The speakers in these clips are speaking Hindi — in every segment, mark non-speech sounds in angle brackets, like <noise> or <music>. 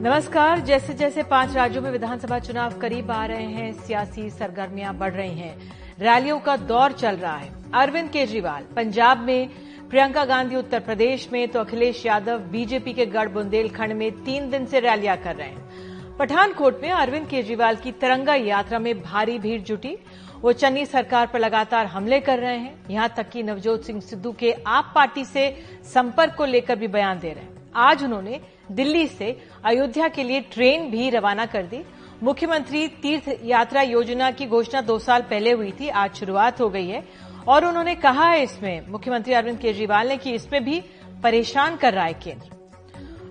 नमस्कार जैसे जैसे पाँच राज्यों में विधानसभा चुनाव करीब आ रहे हैं, सियासी सरगर्मियाँ बढ़ रही हैं। रैलियों का दौर चल रहा है। अरविंद केजरीवाल, पंजाब में, प्रियंका गांधी उत्तर प्रदेश में तो अखिलेश यादव बीजेपी के गढ़ बुंदेलखंड में तीन दिन से रैलियाँ कर रहे हैं। पठानकोट में अरविंद केजरीवाल की तिरंगा यात्रा में भारी भीड़ जुटी। वो चन्नी सरकार पर लगातार हमले कर रहे हैं। यहाँ तक कि नवजोत सिंह सिद्धू के आप पार्टी से संपर्क को लेकर भी बयान दे रहे हैं। आज उन्होंने दिल्ली से अयोध्या के लिए ट्रेन भी रवाना कर दी। मुख्यमंत्री तीर्थ यात्रा योजना की घोषणा दो साल पहले हुई थी, आज शुरुआत हो गई है। और उन्होंने कहा है इसमें, मुख्यमंत्री अरविंद केजरीवाल ने कि इसमें भी परेशान कर रहा है केंद्र।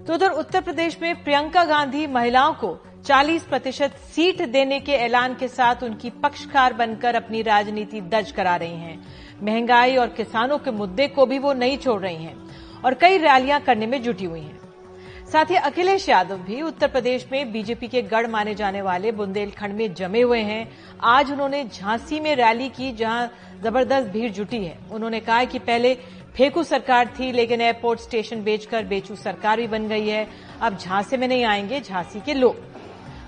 तो उधर उत्तर प्रदेश में प्रियंका गांधी महिलाओं को 40 प्रतिशत सीट देने के ऐलान के साथ उनकी पक्षकार बनकर अपनी राजनीति दर्ज करा रही हैं। महँगाई और किसानों के मुद्दे को भी वो नहीं छोड़ रही हैं और कई रैलियाँ करने में जुटी हुई हैं। साथ ही अखिलेश यादव भी उत्तर प्रदेश में बीजेपी के गढ़ माने जाने वाले बुंदेलखंड में जमे हुए हैं। आज उन्होंने झांसी में रैली की जहाँ ज़बरदस्त भीड़ जुटी है। उन्होंने कहा कि पहले फेकू सरकार थी, लेकिन एयरपोर्ट स्टेशन बेचकर बेचू सरकार भी बन गई है। अब झांसी में नहीं आएँगे, झांसी के लोग।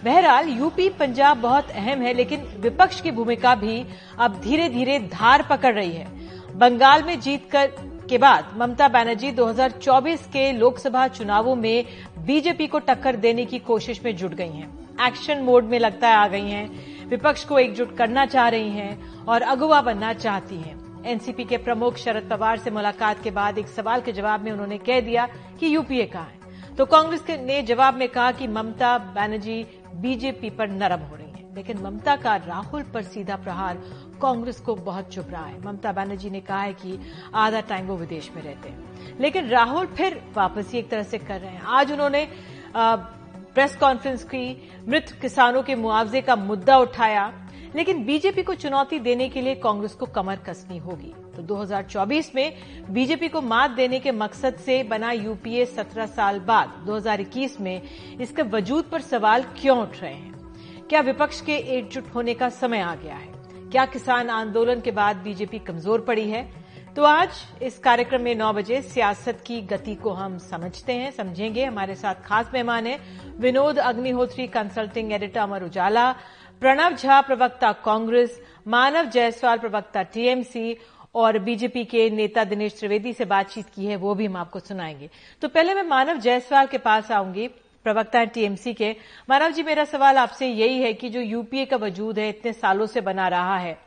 बहरहाल, यूपी, पंजाब बहुत अहम है, लेकिन विपक्ष की भूमिका भी अब धीरे धीरे धार पकड़ रही है। बंगाल में जीतकर के बाद ममता बनर्जी 2024 के लोकसभा चुनावों में बीजेपी को टक्कर देने की कोशिश में जुट गई हैं। एक्शन मोड में लगता है आ गई हैं। विपक्ष को एकजुट करना चाह रही हैं और अगुवा बनना चाहती हैं। एनसीपी के प्रमुख शरद पवार से मुलाकात के बाद एक सवाल के जवाब में उन्होंने कह दिया कि यूपीए कहा है। तो कांग्रेस ने जवाब में कहा कि ममता बनर्जी बीजेपी पर नरम हो रही है। लेकिन ममता का राहुल पर सीधा प्रहार कांग्रेस को बहुत चुभ रहा है। ममता बनर्जी ने कहा है कि आधा टाइम वो विदेश में रहते हैं। लेकिन राहुल फिर वापसी एक तरह से कर रहे हैं। आज उन्होंने प्रेस कॉन्फ्रेंस की, मृत किसानों के मुआवजे का मुद्दा उठाया। लेकिन बीजेपी को चुनौती देने के लिए कांग्रेस को कमर कसनी होगी। तो 2024 में बीजेपी को मात देने के मकसद से बना यूपीए 17 साल बाद 2021 में इसके वजूद पर सवाल क्यों उठ रहे हैं? क्या विपक्ष के एकजुट होने का समय आ गया है? क्या किसान आंदोलन के बाद बीजेपी कमज़ोर पड़ी है? तो आज इस कार्यक्रम में 9 बजे सियासत की गति को हम समझते हैं, समझेंगे। हमारे साथ खास मेहमान हैं विनोद अग्निहोत्री कंसल्टिंग एडिटर अमर उजाला, प्रणव झा, प्रवक्ता कांग्रेस, मानव जायसवाल, प्रवक्ता टीएमसी, और बीजेपी के नेता दिनेश त्रिवेदी से बातचीत की है, वो भी हम आपको सुनाएँगे। तो पहले मैं मानव जायसवाल के पास आऊँगी। प्रवक्ता है टीएमसी के। मानव जी, मेरा सवाल आपसे यही है कि जो यूपीए का वजूद है, इतने सालों से बना रहा है,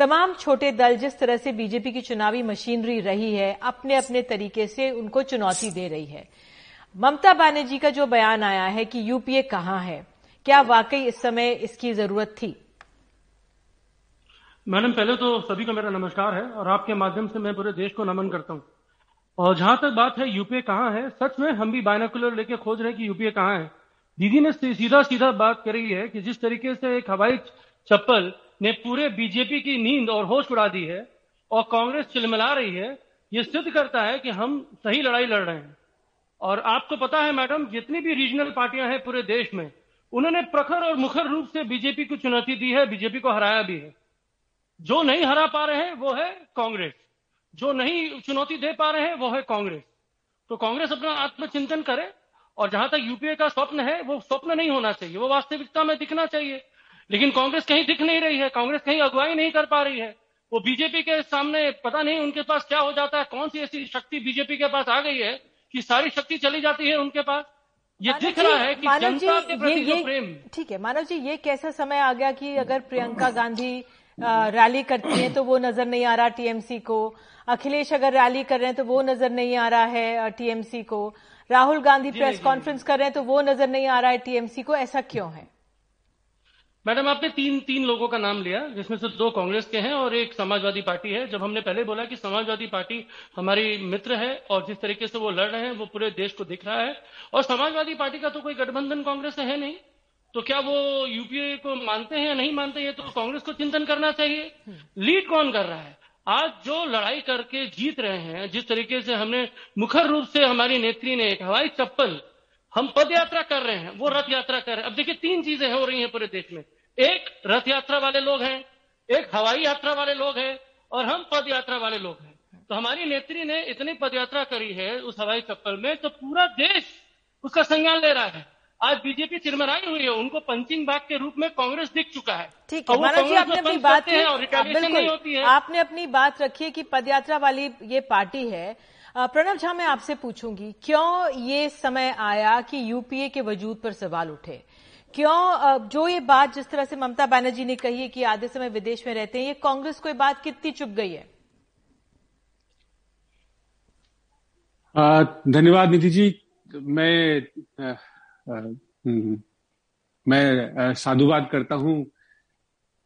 तमाम छोटे दल जिस तरह से बीजेपी की चुनावी मशीनरी रही है अपने अपने तरीके से उनको चुनौती दे रही है। ममता बनर्जी का जो बयान आया है कि यूपीए कहाँ है, क्या वाकई इस समय इसकी ज़रूरत थी? मैडम, पहले तो सभी को मेरा नमस्कार है और आपके माध्यम से मैं पूरे देश को नमन करता हूँ। और जहाँ तक बात है यूपीए कहाँ है? सच में हम भी बायनाकुलर लेके खोज रहे हैं कि यूपीए कहाँ है। दीदी ने सीधा सीधा बात करी है कि जिस तरीके से एक हवाई चप्पल ने पूरे बीजेपी की नींद और होश उड़ा दी है और कांग्रेस चिलमिला रही है, ये सिद्ध करता है कि हम सही लड़ाई लड़ रहे हैं। और आपको पता है मैडम, जितनी भी रीजनल पार्टियाँ हैं पूरे देश में, उन्होंने प्रखर और मुखर रूप से बीजेपी को चुनौती दी है बीजेपी को हराया भी है। जो नहीं हरा पा रहे हैं, वो है कांग्रेस। जो नहीं चुनौती दे पा रहे हैं वो है कांग्रेस। तो कांग्रेस अपना आत्मचिंतन करे और जहाँ तक यूपीए का स्वप्न है वो स्वप्न नहीं होना चाहिए वो वास्तविकता में दिखना चाहिए। लेकिन कांग्रेस कहीं दिख नहीं रही है कांग्रेस कहीं अगुवाई नहीं कर पा रही है। वो बीजेपी के सामने पता नहीं उनके पास क्या हो जाता है कौन सी ऐसी शक्ति बीजेपी के पास आ गई है कि सारी शक्ति चली जाती है उनके पास? ये दिख रहा है कि जनता के प्रति प्रेम। ठीक है मानव जी ये कैसा समय आ गया कि अगर प्रियंका गांधी रैली करती हैं तो वो नज़र नहीं आ रहा टीएमसी को। अखिलेश अगर रैली कर रहे हैं तो वो नज़र नहीं आ रहा है टीएमसी को। राहुल गांधी प्रेस कॉन्फ्रेंस कर रहे हैं तो वो नज़र नहीं आ रहा है टीएमसी को। ऐसा क्यों है? मैडम आपने तीन तीन लोगों का नाम लिया जिसमें से दो कांग्रेस के हैं और एक समाजवादी पार्टी है। जब हमने पहले बोला कि समाजवादी पार्टी हमारी मित्र है और जिस तरीके से वो लड़ रहे हैं वो पूरे देश को दिख रहा है। और समाजवादी पार्टी का तो कोई गठबंधन कांग्रेस से है नहीं। तो क्या वो यूपीए को मानते हैं या नहीं मानते हैं तो कांग्रेस को चिंतन करना चाहिए। लीड कौन कर रहा है? आज जो लड़ाई करके जीत रहे हैं, जिस तरीके से हमने मुखर रूप से हमारी नेत्री ने एक हवाई चप्पल हम पद यात्रा कर रहे हैं, वो रथ यात्रा कर रहे हैं। अब देखिए, तीन चीज़ें हो रही हैं पूरे देश में। एक, रथ यात्रा वाले लोग हैं। एक, हवाई यात्रा वाले लोग हैं और हम पद यात्रा वाले लोग हैं। तो हमारी नेत्री ने इतनी पद यात्रा करी है उस हवाई चप्पल में तो पूरा देश उसका संज्ञान ले रहा है। आज बीजेपी चिरमराई हुई है उनको पंचिंग बैग के रूप में कांग्रेस दिख चुका है। ठीक है माना जी आपने अपनी बात की आपने अपनी बात रखी है कि पदयात्रा वाली ये पार्टी है। प्रणव झा मैं आपसे पूछूँगी क्यों ये समय आया कि यूपीए के वजूद पर सवाल उठे? क्यों जो ये बात जिस तरह से ममता बनर्जी ने कही है कि आधे समय विदेश में रहते हैं ये कांग्रेस को ये बात कितनी चुप गई है? धन्यवाद निधि जी। मैं मैं साधुवाद करता हूँ।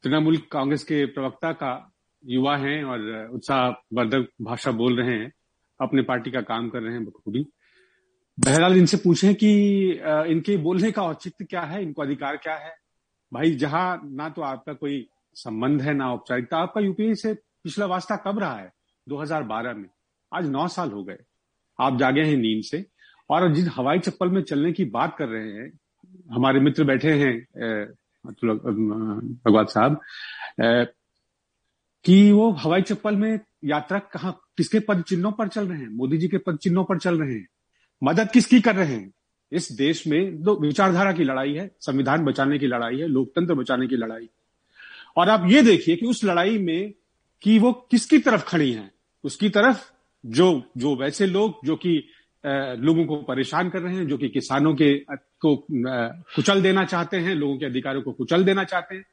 तृणमूल कांग्रेस के प्रवक्ता का युवा हैं और उत्साहवर्धक भाषा बोल रहे हैं। अपने पार्टी का काम कर रहे हैं बखूबी। बहरहाल इनसे पूछें कि इनके बोलने का औचित्य क्या है? इनको अधिकार क्या है? भाई, जहाँ ना तो आपका कोई संबंध है, ना औपचारिकता। आपका यूपीए से पिछला वास्ता कब रहा है? 2012 में। आज नौ साल हो गए। आप जागे हैं नींद से। और जिस हवाई चप्पल में चलने की बात कर रहे हैं, हमारे मित्र बैठे हैं भगवान साहब कि वो हवाई चप्पल में यात्रा कहा, किसके पद चिन्हों पर चल रहे हैं? मोदी जी के पद चिन्हों पर चल रहे हैं। मदद किसकी कर रहे हैं? इस देश में दो विचारधारा की लड़ाई है, संविधान बचाने की लड़ाई है, लोकतंत्र बचाने की लड़ाई। और आप ये देखिए कि उस लड़ाई में कि वो किसकी तरफ़ खड़ी हैं? उसकी तरफ़ जो जो वैसे लोग, जो कि लोगों को परेशान कर रहे हैं, जो कि किसानों के को कुचल देना चाहते हैं, लोगों के अधिकारों को कुचल देना चाहते हैं।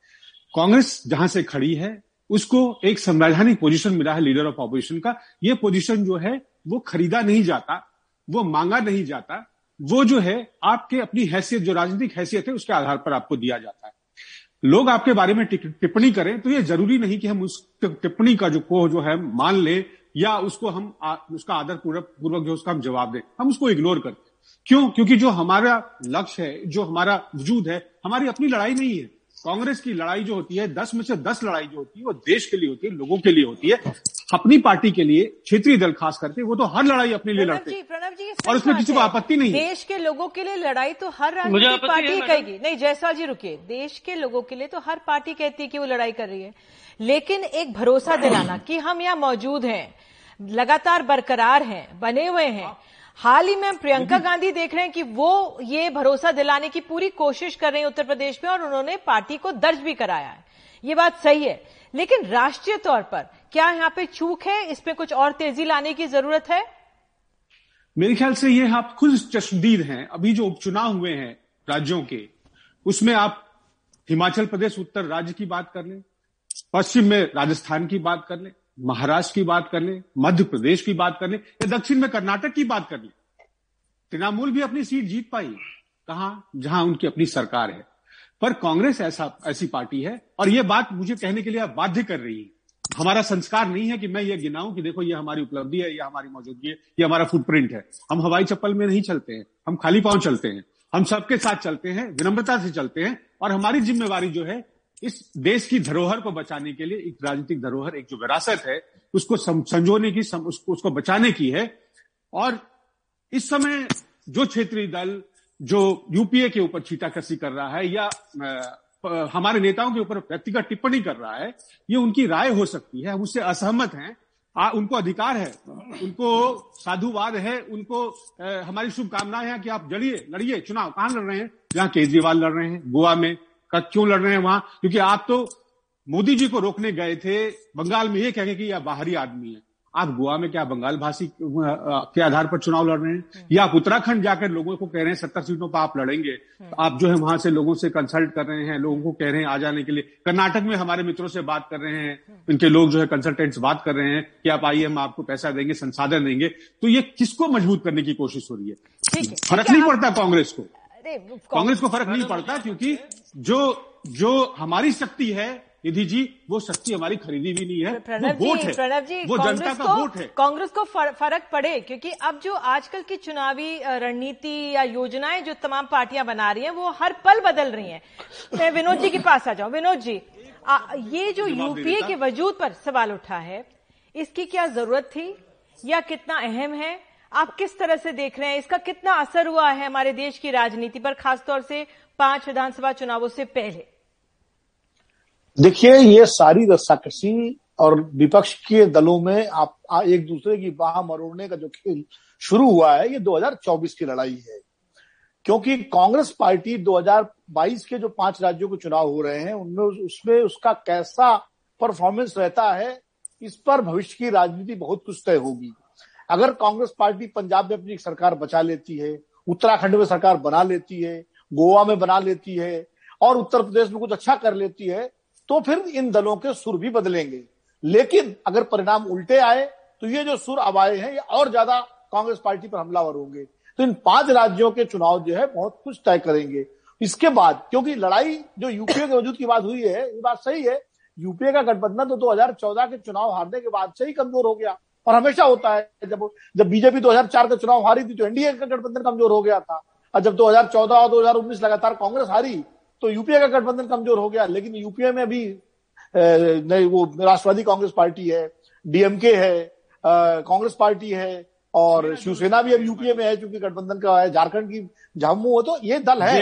कांग्रेस जहाँ से खड़ी है, उसको एक संवैधानिक पोजीशन मिला है लीडर ऑफ़ ऑपोजिशन का। ये पोजीशन जो है, वो खरीदा नहीं जाता, वो मांगा नहीं जाता। वो जो है, आपके अपनी हैसियत, जो राजनीतिक हैसियत है, उसके आधार पर आपको दिया जाता है। लोग आपके बारे में टिप्पणी करें तो ये ज़रूरी नहीं कि हम उस टिप्पणी का जो को जो है, मान ले या उसको हम आ, उसका आदर पूर्वक पूर्वक जो उसका हम जवाब दें हम उसको इग्नोर करते क्यों? क्योंकि जो हमारा लक्ष्य है जो हमारा वजूद है हमारी अपनी लड़ाई नहीं है। कांग्रेस की लड़ाई जो होती है दस में से दस लड़ाई जो होती है वो देश के लिए होती है लोगों के लिए होती है। अपनी पार्टी के लिए क्षेत्रीय दल खास करके वो तो हर लड़ाई अपने लिए लड़ते हैं। प्रणव जी और उसमें किसी को आपत्ति नहीं देश के लोगों के लिए लड़ाई तो हर राजनीतिक पार्टी कहेगी। नहीं जैसा जी रुके देश के लोगों के लिए तो हर पार्टी कहती है कि वो लड़ाई कर रही है। लेकिन एक भरोसा दिलाना कि हम यहाँ मौजूद हैं। लगातार बरकरार हैं बने हुए हैं। हाल ही में हम प्रियंका गांधी देख रहे हैं कि वो ये भरोसा दिलाने की पूरी कोशिश कर रही है उत्तर प्रदेश में और उन्होंने पार्टी को दर्ज भी कराया है। ये बात सही है। लेकिन राष्ट्रीय तौर पर क्या यहाँ पे चूक है? इसमें कुछ और तेज़ी लाने की ज़रूरत है? मेरे ख्याल से ये आप खुद चश्मदीद हैं। अभी जो उपचुनाव हुए हैं राज्यों के उसमें आप हिमाचल प्रदेश उत्तर राज्य की बात कर लें पश्चिम में राजस्थान की बात कर लें महाराष्ट्र की बात कर लें, मध्य प्रदेश की बात कर लें, या दक्षिण में कर्नाटक की बात कर ले। तृणमूल भी अपनी सीट जीत पाई। कहा? जहाँ उनकी अपनी सरकार है। पर कांग्रेस ऐसा, ऐसी पार्टी है, और यह बात मुझे कहने के लिए आप बाध्य कर रही है। हमारा संस्कार नहीं है कि मैं ये गिनाऊं कि देखो, ये हमारी उपलब्धि है, ये हमारी मौजूदगी है, ये हमारा फुटप्रिंट है। हम हवाई चप्पल में नहीं चलते हैं। हम खाली पाँव चलते हैं। हम सबके साथ चलते हैं, विनम्रता से चलते हैं, और हमारी जिम्मेवारी जो है इस देश की धरोहर को बचाने के लिए एक राजनीतिक धरोहर एक जो विरासत है उसको संजोने की सम, उसको, उसको बचाने की है। और इस समय जो क्षेत्रीय दल जो यूपीए के ऊपर छीटाकसी कर रहा है या आ, हमारे नेताओं के ऊपर व्यक्तिगत टिप्पणी कर रहा है ये उनकी राय हो सकती है। हम उससे असहमत हैं। आ, उनको अधिकार है उनको साधुवाद है उनको आ, हमारी शुभकामनाएँ हैं कि आप जड़िए लड़िए चुनाव कहाँ लड़ रहे हैं? जहाँ केजरीवाल लड़ रहे हैं गोवा में। का क्यों लड़ रहे हैं वहाँ? क्योंकि आप तो मोदी जी को रोकने गए थे बंगाल में ये कह कि यह बाहरी आदमी है। आप गोवा में क्या बंगाल भाषी के आधार पर चुनाव लड़ रहे हैं? हम्म। या आप उत्तराखंड जाकर लोगों को कह रहे हैं सत्तर सीटों पर आप लड़ेंगे? तो आप जो है वहाँ से लोगों से कंसल्ट कर रहे हैं लोगों को कह रहे हैं आ जाने के लिए। कर्नाटक में हमारे मित्रों से बात कर रहे हैं हम्म। इनके लोग जो है कंसल्टेंट्स बात कर रहे हैं कि आप आइए हम आपको पैसा देंगे संसाधन देंगे। तो ये किसको मज़बूत करने की कोशिश हो रही है? फ़र्क नहीं पड़ता कांग्रेस को। कांग्रेस को फ़र्क नहीं पड़ता क्योंकि जो जो हमारी शक्ति है निधि जी वो शक्ति हमारी खरीदी भी नहीं है प्रणव वो वोट है प्रणब जी वो जनता का वोट है। कांग्रेस को फ़र्क पड़े क्योंकि अब जो आजकल की चुनावी रणनीति या योजनाएँ जो तमाम पार्टियाँ बना रही हैं वो हर पल बदल रही हैं। मैं विनोद जी के पास आ जाऊँ। विनोद जी आ, ये जो यूपीए के वजूद पर सवाल उठा है इसकी क्या ज़रूरत थी या कितना अहम है? आप किस तरह से देख रहे हैं? इसका कितना असर हुआ है हमारे देश की राजनीति पर, खासतौर से पाँच विधानसभा चुनावों से पहले? देखिए, ये सारी रस्साकशी और विपक्ष के दलों में आप एक दूसरे की बाह मरोड़ने का जो खेल शुरू हुआ है, ये 2024 की लड़ाई है। क्योंकि कांग्रेस पार्टी 2022 के जो पाँच राज्यों के चुनाव हो रहे हैं, उनमें उसमें उसका कैसा परफॉर्मेंस रहता है, इस पर भविष्य की राजनीति बहुत कुछ तय होगी। अगर कांग्रेस पार्टी पंजाब में अपनी सरकार बचा लेती है, उत्तराखंड में सरकार बना लेती है, गोवा में बना लेती है, और उत्तर प्रदेश में कुछ अच्छा कर लेती है तो फिर इन दलों के सुर भी बदलेंगे। लेकिन अगर परिणाम उल्टे आए तो ये जो सुर अब आए हैं, ये और ज़्यादा कांग्रेस पार्टी पर हमलावर होंगे। तो इन पाँच राज्यों के चुनाव जो है, बहुत कुछ तय करेंगे। इसके बाद, क्योंकि लड़ाई जो यूपीए के वजूद की बात हुई है, ये बात सही है। यूपीए का गठबंधन तो 2014 के चुनाव हारने के बाद से ही कमज़ोर हो गया। और हमेशा होता है जब जब बीजेपी 2004 का चुनाव हारी थी तो एनडीए का गठबंधन कमज़ोर हो गया था। और जब 2014 और 2019 लगातार कांग्रेस हारी तो यूपीए का गठबंधन कमज़ोर हो गया। लेकिन यूपीए में भी नहीं वो राष्ट्रवादी कांग्रेस पार्टी है डीएमके है कांग्रेस पार्टी है और शिवसेना भी अब यूपीए में है क्योंकि गठबंधन का है झारखंड की झामू हो तो ये दल है।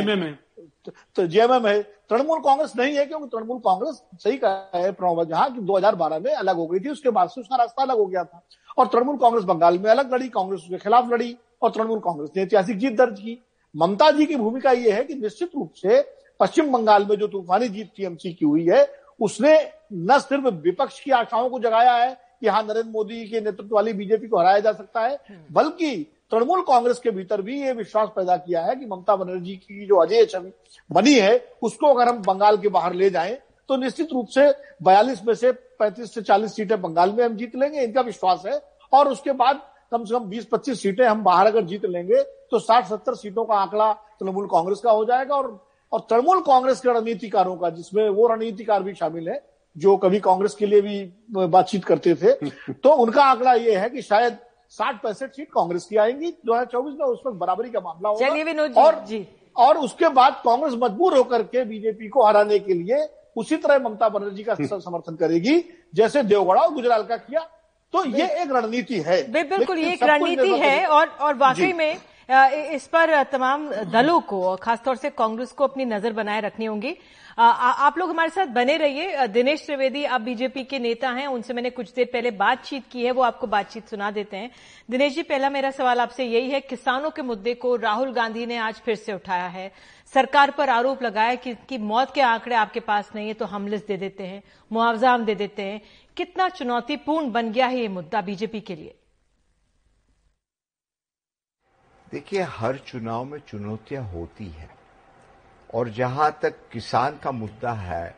तो जेएमएम है तृणमूल कांग्रेस नहीं है क्योंकि तृणमूल कांग्रेस सही कहा है प्रणव जहाँ की 2012 में अलग हो गई थी उसके बाद से उसका रास्ता अलग हो गया था। और तृणमूल कांग्रेस बंगाल में अलग लड़ी कांग्रेस उसके खिलाफ लड़ी और तृणमूल कांग्रेस ने ऐतिहासिक जीत दर्ज की। ममता जी की भूमिका यह है कि निश्चित रूप से पश्चिम बंगाल में जो तूफानी जीत टीएमसी की हुई है उसने न सिर्फ़ विपक्ष की आशाओं को जगाया है कि हाँ नरेंद्र मोदी के नेतृत्व वाली बीजेपी को हराया जा सकता है बल्कि तृणमूल कांग्रेस के भीतर भी ये विश्वास पैदा किया है कि ममता बनर्जी की जो अजय छवि बनी है उसको अगर हम बंगाल के बाहर ले जाएँ तो निश्चित रूप से 42 में से 35 से 40 सीटें बंगाल में हम जीत लेंगे इनका विश्वास है। और उसके बाद कम से कम 20-25 सीटें हम बाहर अगर जीत लेंगे तो 60-70 सीटों का आंकड़ा तृणमूल कांग्रेस का हो जाएगा। और और तृणमूल कांग्रेस के रणनीतिकारों का जिसमें वो रणनीतिकार भी शामिल है जो कभी कांग्रेस के लिए भी बातचीत करते थे <laughs> तो उनका आंकड़ा ये है कि शायद साठ पैंसठ सीट कांग्रेस की आएँगी दो हज़ार चौबीस में उस वक्त बराबरी का मामला होगा। चलिए विनोद जी, और जी। और उसके बाद कांग्रेस मजबूर होकर के बीजेपी को हराने के लिए उसी तरह ममता बनर्जी का समर्थन करेगी जैसे देवगढ़ और गुजराल का किया। तो ये एक रणनीति है। बिल्कुल ये एक रणनीति है और और वाकई में इस पर तमाम दलों को खासतौर से कांग्रेस को अपनी नज़र बनाए रखनी होंगी। आप लोग हमारे साथ बने रहिए। दिनेश त्रिवेदी आप बीजेपी के नेता हैं उनसे मैंने कुछ देर पहले बातचीत की है वो आपको बातचीत सुना देते हैं। दिनेश जी पहला मेरा सवाल आपसे यही है किसानों के मुद्दे को राहुल गांधी ने आज फिर से उठाया है। सरकार पर आरोप लगाया कि, कि मौत के आंकड़े आपके पास नहीं है तो हम लिस्ट दे देते हैं मुआवजा हम दे देते हैं। कितना चुनौतीपूर्ण बन गया है ये मुद्दा बीजेपी के लिए? देखिए हर चुनाव में चुनौतियाँ होती है। और जहाँ तक किसान का मुद्दा है,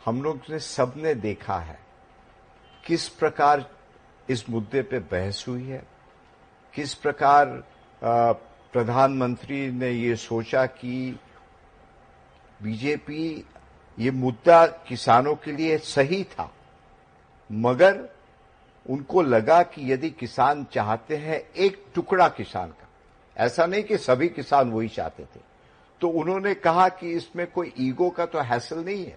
हम लोग ने सबने देखा है किस प्रकार इस मुद्दे पे बहस हुई है, किस प्रकार प्रधानमंत्री ने ये सोचा कि बीजेपी ये मुद्दा किसानों के लिए सही था, मगर उनको लगा कि यदि किसान चाहते हैं एक टुकड़ा किसान का, ऐसा नहीं कि सभी किसान वही चाहते थे। तो उन्होंने कहा कि इसमें कोई ईगो का तो हैसल नहीं है।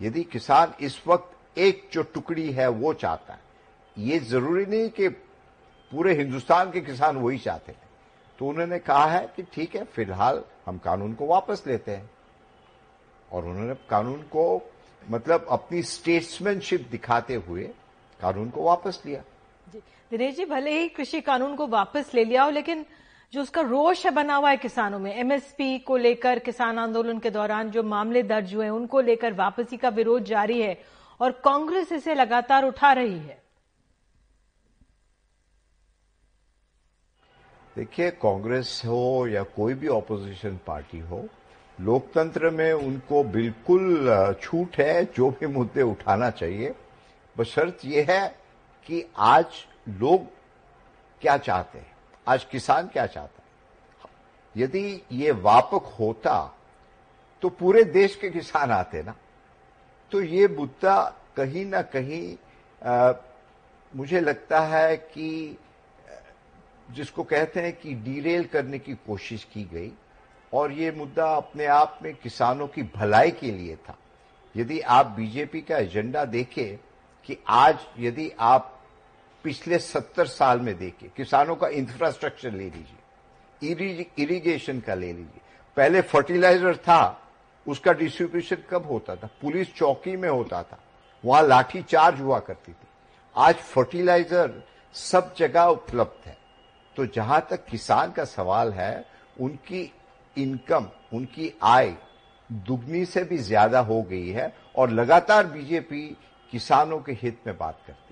यदि किसान इस वक्त एक जो टुकड़ी है वो चाहता है, ये ज़रूरी नहीं कि पूरे हिंदुस्तान के किसान वही चाहते हैं। तो उन्होंने कहा है कि ठीक है, फ़िलहाल हम कानून को वापस लेते हैं। और उन्होंने कानून को मतलब अपनी स्टेट्समैनशिप दिखाते हुए कानून को वापस लिया। दिनेश जी, भले ही कृषि कानून को वापस ले लिया हो, लेकिन जो उसका रोष है बना हुआ है किसानों में। एमएसपी को लेकर, किसान आंदोलन के दौरान जो मामले दर्ज हुए हैं, उनको लेकर वापसी का विरोध जारी है और कांग्रेस इसे लगातार उठा रही है। देखिए, कांग्रेस हो या कोई भी ऑपोजिशन पार्टी हो, लोकतंत्र में उनको बिल्कुल छूट है, जो भी मुद्दे उठाना चाहिए। बशर्त यह है कि आज लोग क्या चाहते हैं? आज किसान क्या चाहता है? यदि ये व्यापक होता तो पूरे देश के किसान आते ना। तो ये मुद्दा कहीं ना कहीं आ, मुझे लगता है कि जिसको कहते हैं कि डीरेल करने की कोशिश की गई और ये मुद्दा अपने आप में किसानों की भलाई के लिए था। यदि आप बीजेपी का एजेंडा देखें कि आज यदि आप पिछले सत्तर साल में देखिए, किसानों का इंफ्रास्ट्रक्चर ले लीजिए इरिगेशन का ले लीजिए। पहले फर्टिलाइज़र था, उसका डिस्ट्रीब्यूशन कब होता था? पुलिस चौकी में होता था, वहाँ लाठी चार्ज हुआ करती थी। आज फर्टिलाइज़र सब जगह उपलब्ध है। तो जहाँ तक किसान का सवाल है, उनकी इनकम उनकी आय दुगनी से भी ज़्यादा हो गई है, और लगातार बीजेपी किसानों के हित में बात करती है।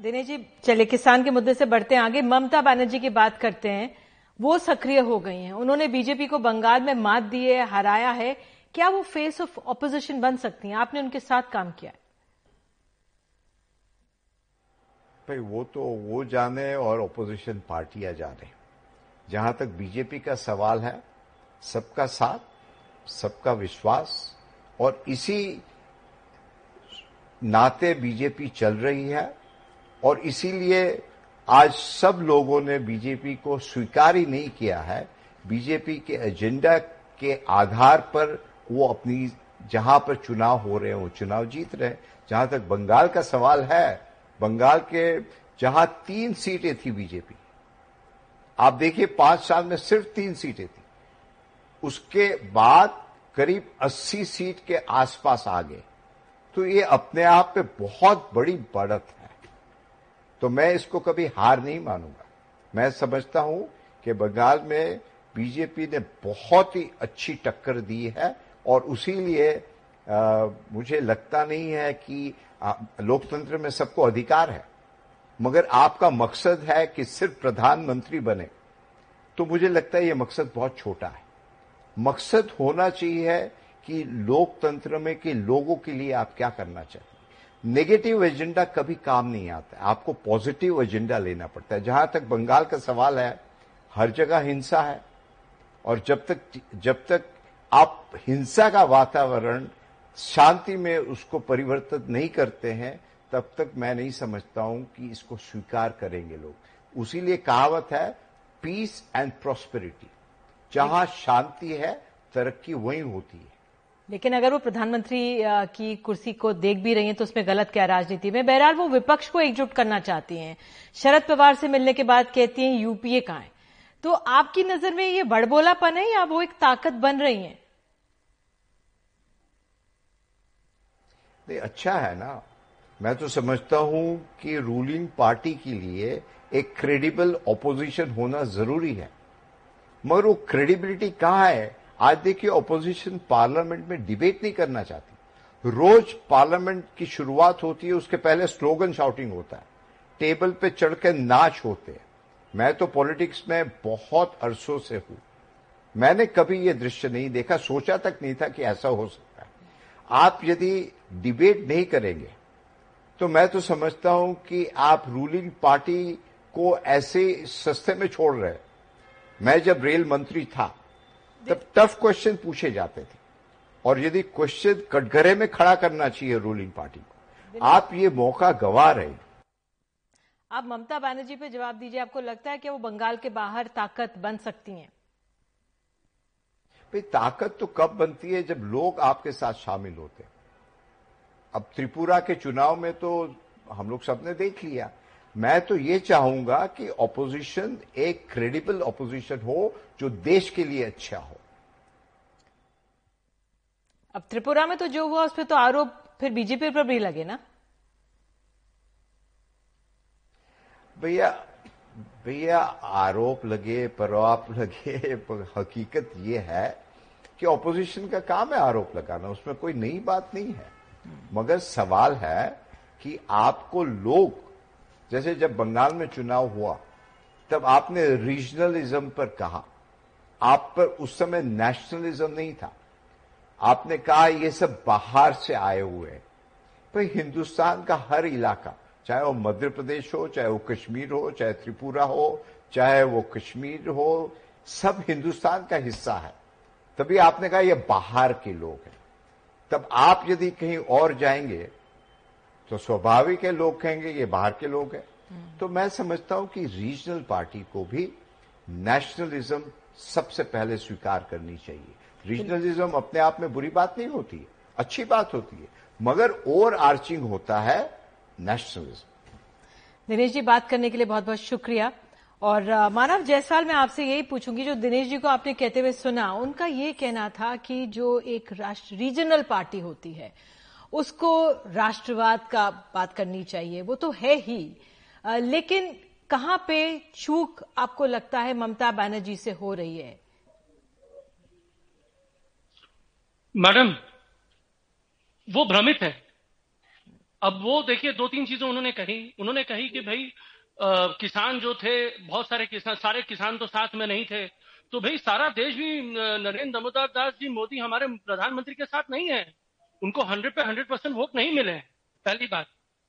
दिनेश जी चले किसान के मुद्दे से बढ़ते आगे। ममता बनर्जी की बात करते हैं। वो सक्रिय हो गई हैं। उन्होंने बीजेपी को बंगाल में मात दी है, हराया है। क्या वो फेस ऑफ़ ऑपोजिशन बन सकती हैं? आपने उनके साथ काम किया है। भाई, वो तो वो जाने और ओपोजिशन पार्टियाँ जाने। जहाँ तक बीजेपी का सवाल है, सबका साथ, सबका विश्वास, और इसी नाते बीजेपी चल रही है। और इसीलिए आज सब लोगों ने बीजेपी को स्वीकार ही नहीं किया है। बीजेपी के एजेंडा के आधार पर वो अपनी जहाँ पर चुनाव हो रहे हैं, वो चुनाव जीत रहे हैं। जहाँ तक बंगाल का सवाल है, बंगाल के जहाँ तीन सीटें थी बीजेपी। आप देखिए, पाँच साल में सिर्फ़ तीन सीटें थी। उसके बाद करीब 80 सीट के आसपास आ गए। तो ये अपने आप पे बहुत बड़ी बढ़त है। तो मैं इसको कभी हार नहीं मानूँगा। मैं समझता हूँ कि बंगाल में बीजेपी ने बहुत ही अच्छी टक्कर दी है और उसी लिए मुझे लगता नहीं है कि लोकतंत्र में सबको अधिकार है। मगर आपका मकसद है कि सिर्फ़ प्रधानमंत्री बने तो मुझे लगता है यह मकसद बहुत छोटा है। मकसद होना चाहिए कि लोकतंत्र में, कि लोगों के लिए आप क्या करना चाहते नेगेटिव एजेंडा कभी काम नहीं आता। आपको पॉजिटिव एजेंडा लेना पड़ता है। जहाँ तक बंगाल का सवाल है हर जगह हिंसा है। और जब तक जब तक आप हिंसा का वातावरण शांति में उसको परिवर्तित नहीं करते हैं तब तक मैं नहीं समझता हूँ कि इसको स्वीकार करेंगे लोग। उसीलिए कहावत है पीस एंड प्रोस्पेरिटी जहाँ शांति है तरक्की वहीं होती है। लेकिन अगर वो प्रधानमंत्री की कुर्सी को देख भी रही हैं तो उसमें गलत क्या राजनीति में? बहरहाल वो विपक्ष को एकजुट करना चाहती हैं। शरद पवार से मिलने के बाद कहती हैं, यूपीए कहाँ है? तो आपकी नज़र में ये बड़बोलापन है या वो एक ताकत बन रही है? अच्छा है ना। मैं तो समझता हूँ कि रूलिंग पार्टी के लिए एक क्रेडिबल ऑपोजिशन होना ज़रूरी है। मगर वो क्रेडिबिलिटी कहाँ है? आज देखिए ऑपोजिशन पार्लियामेंट में डिबेट नहीं करना चाहती। रोज पार्लियामेंट की शुरुआत होती है, उसके पहले स्लोगन शाउटिंग होता है। टेबल पे चढ़ के नाच होते हैं। मैं तो पॉलिटिक्स में बहुत अरसों से हूँ। मैंने कभी ये दृश्य नहीं देखा, सोचा तक नहीं था कि ऐसा हो सकता है। आप यदि डिबेट नहीं करेंगे तो मैं तो समझता हूँ कि आप रूलिंग पार्टी को ऐसे सस्ते में छोड़ रहे मैं जब रेल मंत्री था तब टफ क्वेश्चन पूछे जाते थे। और यदि क्वेश्चन कटघरे में खड़ा करना चाहिए रूलिंग पार्टी को आप ये मौका गवा रहे हैं। आप ममता बनर्जी पे जवाब दीजिए आपको लगता है कि वो बंगाल के बाहर ताकत बन सकती हैं? भाई ताकत तो कब बनती है जब लोग आपके साथ शामिल होते हैं? अब त्रिपुरा के चुनाव में तो हम लोग सबने देख लिया। मैं तो ये चाहूँगा कि ऑपोजिशन एक क्रेडिबल ऑपोजिशन हो जो देश के लिए अच्छा हो। अब त्रिपुरा में तो जो हुआ उस पर तो आरोप फिर बीजेपी पर भी लगे ना? भैया भैया आरोप लगे पराप <laughs> लगे पर हकीकत ये है कि ऑपोजिशन का काम है आरोप लगाना उसमें कोई नई बात नहीं है। मगर सवाल है कि आपको लोग जैसे जब बंगाल में चुनाव हुआ, तब आपने रीजनलिज्म पर कहा। आप पर उस समय नेशनलिज्म नहीं था। आपने कहा, ये सब बाहर से आए हुए हैं। भाई, हिंदुस्तान का हर इलाका, चाहे वो मध्य प्रदेश हो, चाहे वो कश्मीर हो, चाहे त्रिपुरा हो, चाहे वो कश्मीर हो, सब हिंदुस्तान का हिस्सा है। तभी आपने कहा, ये बाहर के लोग हैं। तब आप यदि कहीं और जाएँगे तो स्वाभाविक है, लोग कहेंगे ये बाहर के लोग हैं। तो मैं समझता हूँ कि रीजनल पार्टी को भी नेशनलिज्म सबसे पहले स्वीकार करनी चाहिए। रीजनलिज्म अपने आप में बुरी बात नहीं होती है, अच्छी बात होती है, मगर ओवर आर्चिंग होता है नेशनलिज्म दिनेश जी, बात करने के लिए बहुत बहुत शुक्रिया। और मानव जायसवाल मैं आपसे यही पूछूँगी, जो दिनेश जी को आपने कहते हुए सुना, उनका ये कहना था कि जो एक राष्ट्र रीजनल पार्टी होती है उसको राष्ट्रवाद का बात करनी चाहिए। वो तो है ही। लेकिन कहाँ पे चूक आपको लगता है ममता बनर्जी से हो रही है? मैडम वो भ्रमित है। अब वो देखिए दो तीन चीज़ें उन्होंने कही। उन्होंने कही कि भाई आ, किसान जो थे बहुत सारे किसान सारे किसान तो साथ में नहीं थे। तो भाई सारा देश भी नरेंद्र दामोदर दास जी मोदी हमारे प्रधानमंत्री के साथ नहीं है। उनको हंड्रेड पे हंड्रेड परसेंट वोट नहीं मिले पहली बात।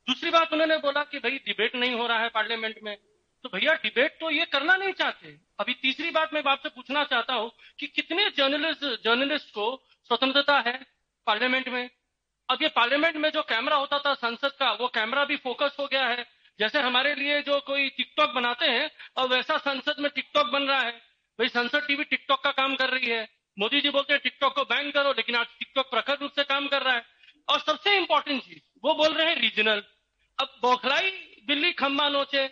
दूसरी बात उन्होंने बोला कि भाई डिबेट नहीं हो रहा है पार्लियामेंट में। तो भैया डिबेट तो ये करना नहीं चाहते। अभी तीसरी बात मैं आपसे पूछना चाहता हूँ कि कितने जर्नलिस्ट जर्नलिस्ट को स्वतंत्रता है पार्लियामेंट में? अब ये पार्लियामेंट में जो कैमरा होता था संसद का, वो कैमरा भी फोकस हो गया है। जैसे हमारे लिए जो कोई टिकटॉक बनाते हैं और वैसा संसद में टिकटॉक बन रहा है। भाई, संसद टीवी टिकटॉक का काम कर रही है। मोदी जी बोलते हैं, टिकटॉक को बैन करो, लेकिन आज टिकटॉक प्रखर रूप से काम कर रहा है। और सबसे इंपॉर्टेंट चीज़, वो बोल रहे हैं रीजनल अब बौखलाई, दिल्ली, खम्बा नोचे।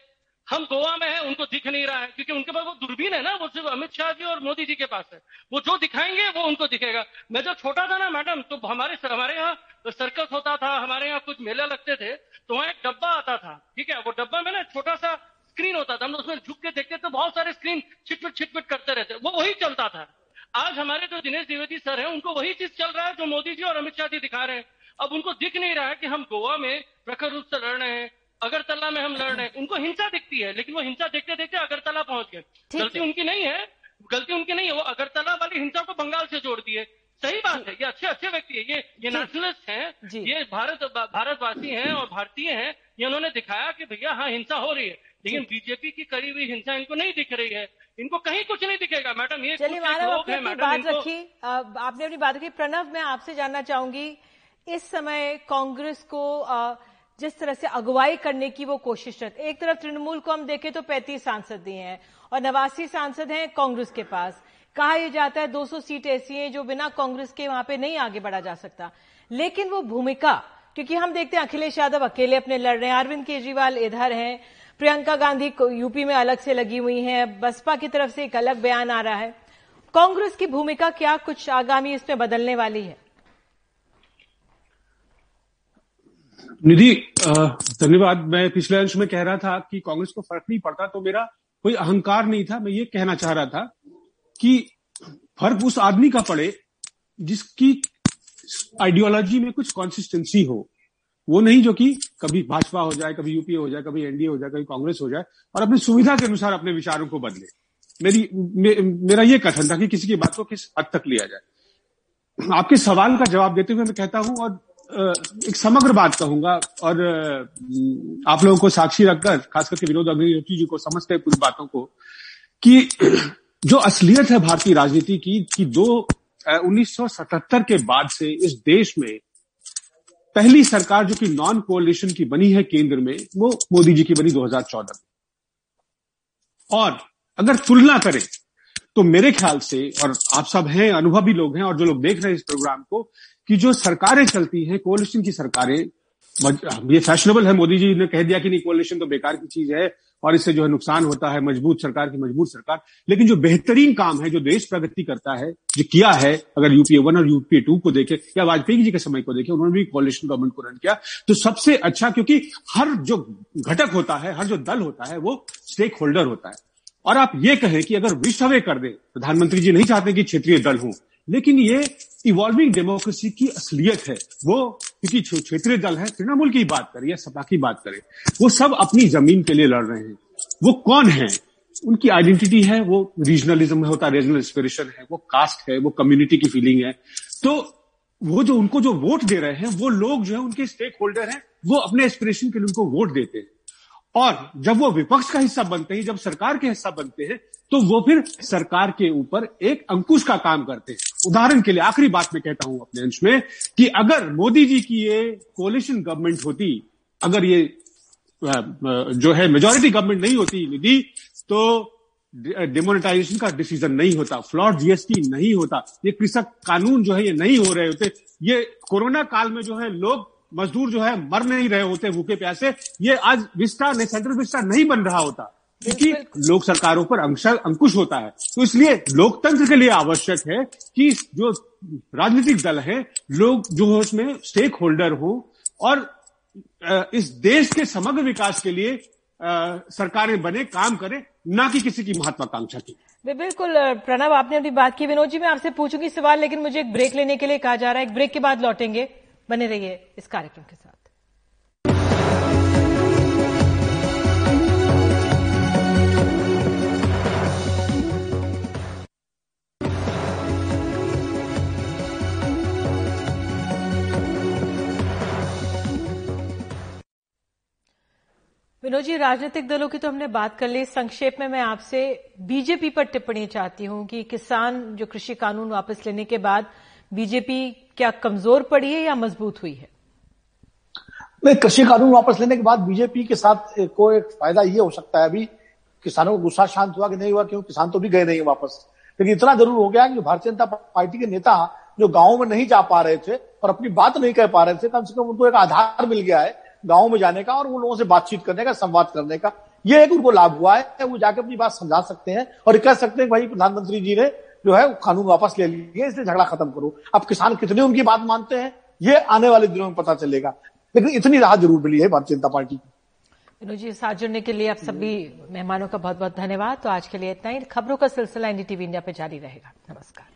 हम गोवा में है, उनको दिख नहीं रहा है, क्योंकि उनके पास वो दूरबीन है ना, वो सिर्फ़ अमित शाह जी और मोदी जी के पास है। वो जो दिखाएँगे, वो उनको दिखेगा। मैं जब छोटा था ना, मैडम तो हमारे हमारे यहाँ सर्कस होता था, हमारे यहाँ कुछ मेला लगते थे तो वहाँ एक डब्बा आता था, ठीक है? वो डब्बा में ना छोटा सा स्क्रीन होता था, हम उसमें झुक के देखते तो बहुत सारे स्क्रीन छिटपिट छिटपिट करते रहते। वो वही चलता था। आज हमारे जो दिनेश द्विवेदी सर है उनको वही चीज़ चल रहा है जो मोदी जी और अमित शाह जी दिखा रहे हैं। अब उनको दिख नहीं रहा है कि हम गोवा में प्रखर रूप से लड़ रहे हैं अगरतला में हम लड़ रहे हैं। उनको हिंसा दिखती है लेकिन वो हिंसा देखते देखते अगरतला पहुँच गए। गलती उनकी नहीं है गलती उनकी नहीं है वो अगरतला वाली हिंसा को बंगाल से जोड़ दिए। सही बात है ये अच्छे अच्छे व्यक्ति है ये ये नेशनलिस्ट हैं ये भारत भारतवासी हैं और भारतीय हैं ये उन्होंने दिखाया कि भैया हाँ हिंसा हो रही है। लेकिन बीजेपी की करी हुई हिंसा इनको नहीं दिख रही है। इनको कहीं कुछ नहीं दिखेगा। मैडम ये चलिए लोग हैं मैडम बात रखी। आपने अपनी बात रखी। प्रणव मैं आपसे जानना चाहूँगी इस समय कांग्रेस को जिस तरह से अगुवाई करने की वो कोशिश रहती एक तरफ़ तृणमूल को हम देखें तो पैंतीस सांसद दिए हैं और नवासी सांसद हैं कांग्रेस के पास। कहा यह जाता है 200 सीट ऐसी हैं जो बिना कांग्रेस के वहाँ पे नहीं आगे बढ़ा जा सकता। लेकिन वो भूमिका क्योंकि हम देखते हैं अखिलेश यादव अकेले अपने लड़ रहे हैं अरविंद केजरीवाल इधर हैं प्रियंका गांधी यूपी में अलग से लगी हुई हैं। बसपा की तरफ़ से एक अलग बयान आ रहा है। कांग्रेस की भूमिका क्या कुछ आगामी इसमें बदलने वाली है? निधि धन्यवाद। मैं पिछले अंश में कह रहा था कि कांग्रेस को फ़र्क नहीं पड़ता तो मेरा कोई अहंकार नहीं था। मैं ये कहना चाह रहा था कि फ़र्क उस आदमी का पड़े जिसकी आइडियोलॉजी में कुछ कंसिस्टेंसी हो। वो नहीं जो कि कभी भाजपा हो जाए कभी यूपीए हो जाए कभी एनडीए हो जाए कभी कांग्रेस हो जाए और अपनी सुविधा के अनुसार अपने विचारों को बदले। मेरी मे, मेरा ये कथन था कि किसी की बात को किस हद तक लिया जाए। आपके सवाल का जवाब देते हुए मैं कहता हूँ और एक समग्र बात कहूँगा और आप लोगों को साक्षी रखकर खास करके विनोद अग्निहोत्री जी को समझते कुछ बातों को कि जो असलियत है भारतीय राजनीति की कि दो उन्नीस के बाद से इस देश में पहली सरकार जो कि नॉन कोलिशन की बनी है केंद्र में, वो मोदी जी की बनी 2014 में और अगर तुलना करें तो मेरे ख्याल से, और आप सब हैं, अनुभवी लोग हैं, और जो लोग देख रहे हैं इस प्रोग्राम को, कि जो सरकारें चलती हैं कोलिशन की सरकारें ये फैशनेबल है, मोदी जी ने कह दिया कि नहीं कोलिशन तो बेकार की चीज़ है और इससे जो है नुकसान होता है, मज़बूत सरकार की मज़बूत सरकार। लेकिन जो बेहतरीन काम है, जो देश प्रगति करता है, जो किया है, अगर यूपीए वन और यूपीए टू को देखे, या वाजपेयी जी के समय को देखे, उन्होंने भी कोलिशन गवर्नमेंट को रन किया। तो सबसे अच्छा क्योंकि हर जो घटक होता है, हर जो दल होता है, वो स्टेक होल्डर होता है। और आप ये कहें कि अगर विश्व कर दे, प्रधानमंत्री जी नहीं चाहते कि क्षेत्रीय दल हो, लेकिन ये इवॉल्विंग डेमोक्रेसी की असलियत है, वो क्योंकि क्षेत्रीय दल है, तृणमूल की बात करें या सपा की बात करें, वो सब अपनी ज़मीन के लिए लड़ रहे हैं। वो कौन है? उनकी आइडेंटिटी है, वो रीजनलिज्म होता है रीजनल इंस्पिरेशन है, वो कास्ट है, वो कम्युनिटी की फीलिंग है। तो वो जो उनको जो वोट दे रहे हैं, वो लोग जो है, उनके स्टेक होल्डर हैं, वो अपने एस्पिरेशन के लिए उनको वोट देते हैं। और जब वो विपक्ष का हिस्सा बनते हैं, जब सरकार के हिस्सा बनते हैं तो वो फिर सरकार के ऊपर एक अंकुश का काम करते हैं। उदाहरण के लिए आखिरी बात मैं कहता हूँ अपने अंश में कि अगर मोदी जी की ये कोलिशन गवर्नमेंट होती, अगर ये जो है मेजोरिटी गवर्नमेंट नहीं होती निधि तो डिमोनेटाइजेशन का डिसीज़न नहीं होता फ्लॉट जीएसटी नहीं होता। ये कृषक कानून जो है, ये नहीं हो रहे होते। ये कोरोना काल में जो है, लोग मजदूर जो है, मर नहीं रहे होते भूखे प्यासे। ये आज विस्टा सेंट्रल विस्टा नहीं बन रहा होता। क्योंकि लोक सरकारों पर अंकुश होता है। तो इसलिए लोकतंत्र के लिए आवश्यक है कि जो राजनीतिक दल है लोग जो है उसमें स्टेक होल्डर हो और इस देश के समग्र विकास के लिए सरकारें बने काम करें ना कि किसी की महत्वाकांक्षा की बिल्कुल प्रणव आपने अभी बात की। विनोद जी मैं आपसे पूछूँगी सवाल लेकिन मुझे एक ब्रेक लेने के लिए कहा जा रहा है। एक ब्रेक के बाद लौटेंगे। बने रहिए इस कार्यक्रम के साथ। विनोद जी, राजनीतिक दलों की तो हमने बात कर ली। संक्षेप में मैं आपसे बीजेपी पर टिप्पणी चाहती हूँ कि किसान जो कृषि कानून वापस लेने के बाद बीजेपी क्या कमज़ोर पड़ी है या मज़बूत हुई है? नहीं, कृषि कानून वापस लेने के बाद बीजेपी के साथ को एक फ़ायदा ये हो सकता है अभी किसानों को गुस्सा शांत हुआ कि नहीं हुआ, क्योंकि किसान तो भी गए नहीं वापस। लेकिन इतना ज़रूर हो गया कि भारतीय जनता पार्टी के नेता जो गाँव में नहीं जा पा रहे थे और अपनी बात नहीं कह पा रहे थे, कम से कम उनको एक आधार मिल गया है गाँव में जाने का और उन लोगों से बातचीत करने का, संवाद करने का। ये एक उनको लाभ हुआ है, वो जाके अपनी बात समझा सकते हैं और कह सकते हैं भाई प्रधानमंत्री जी ने जो है कानून वापस ले लिए, इसलिए झगड़ा खत्म करो। अब किसान कितने उनकी बात मानते हैं, ये आने वाले दिनों में पता चलेगा। लेकिन इतनी राहत ज़रूर मिली है भारतीय जनता पार्टी की। जी साथ जुड़ने के लिए आप सभी मेहमानों का बहुत बहुत धन्यवाद। तो आज के लिए इतना ही। खबरों का सिलसिला एनडीटीवी इंडिया पे जारी रहेगा। नमस्कार।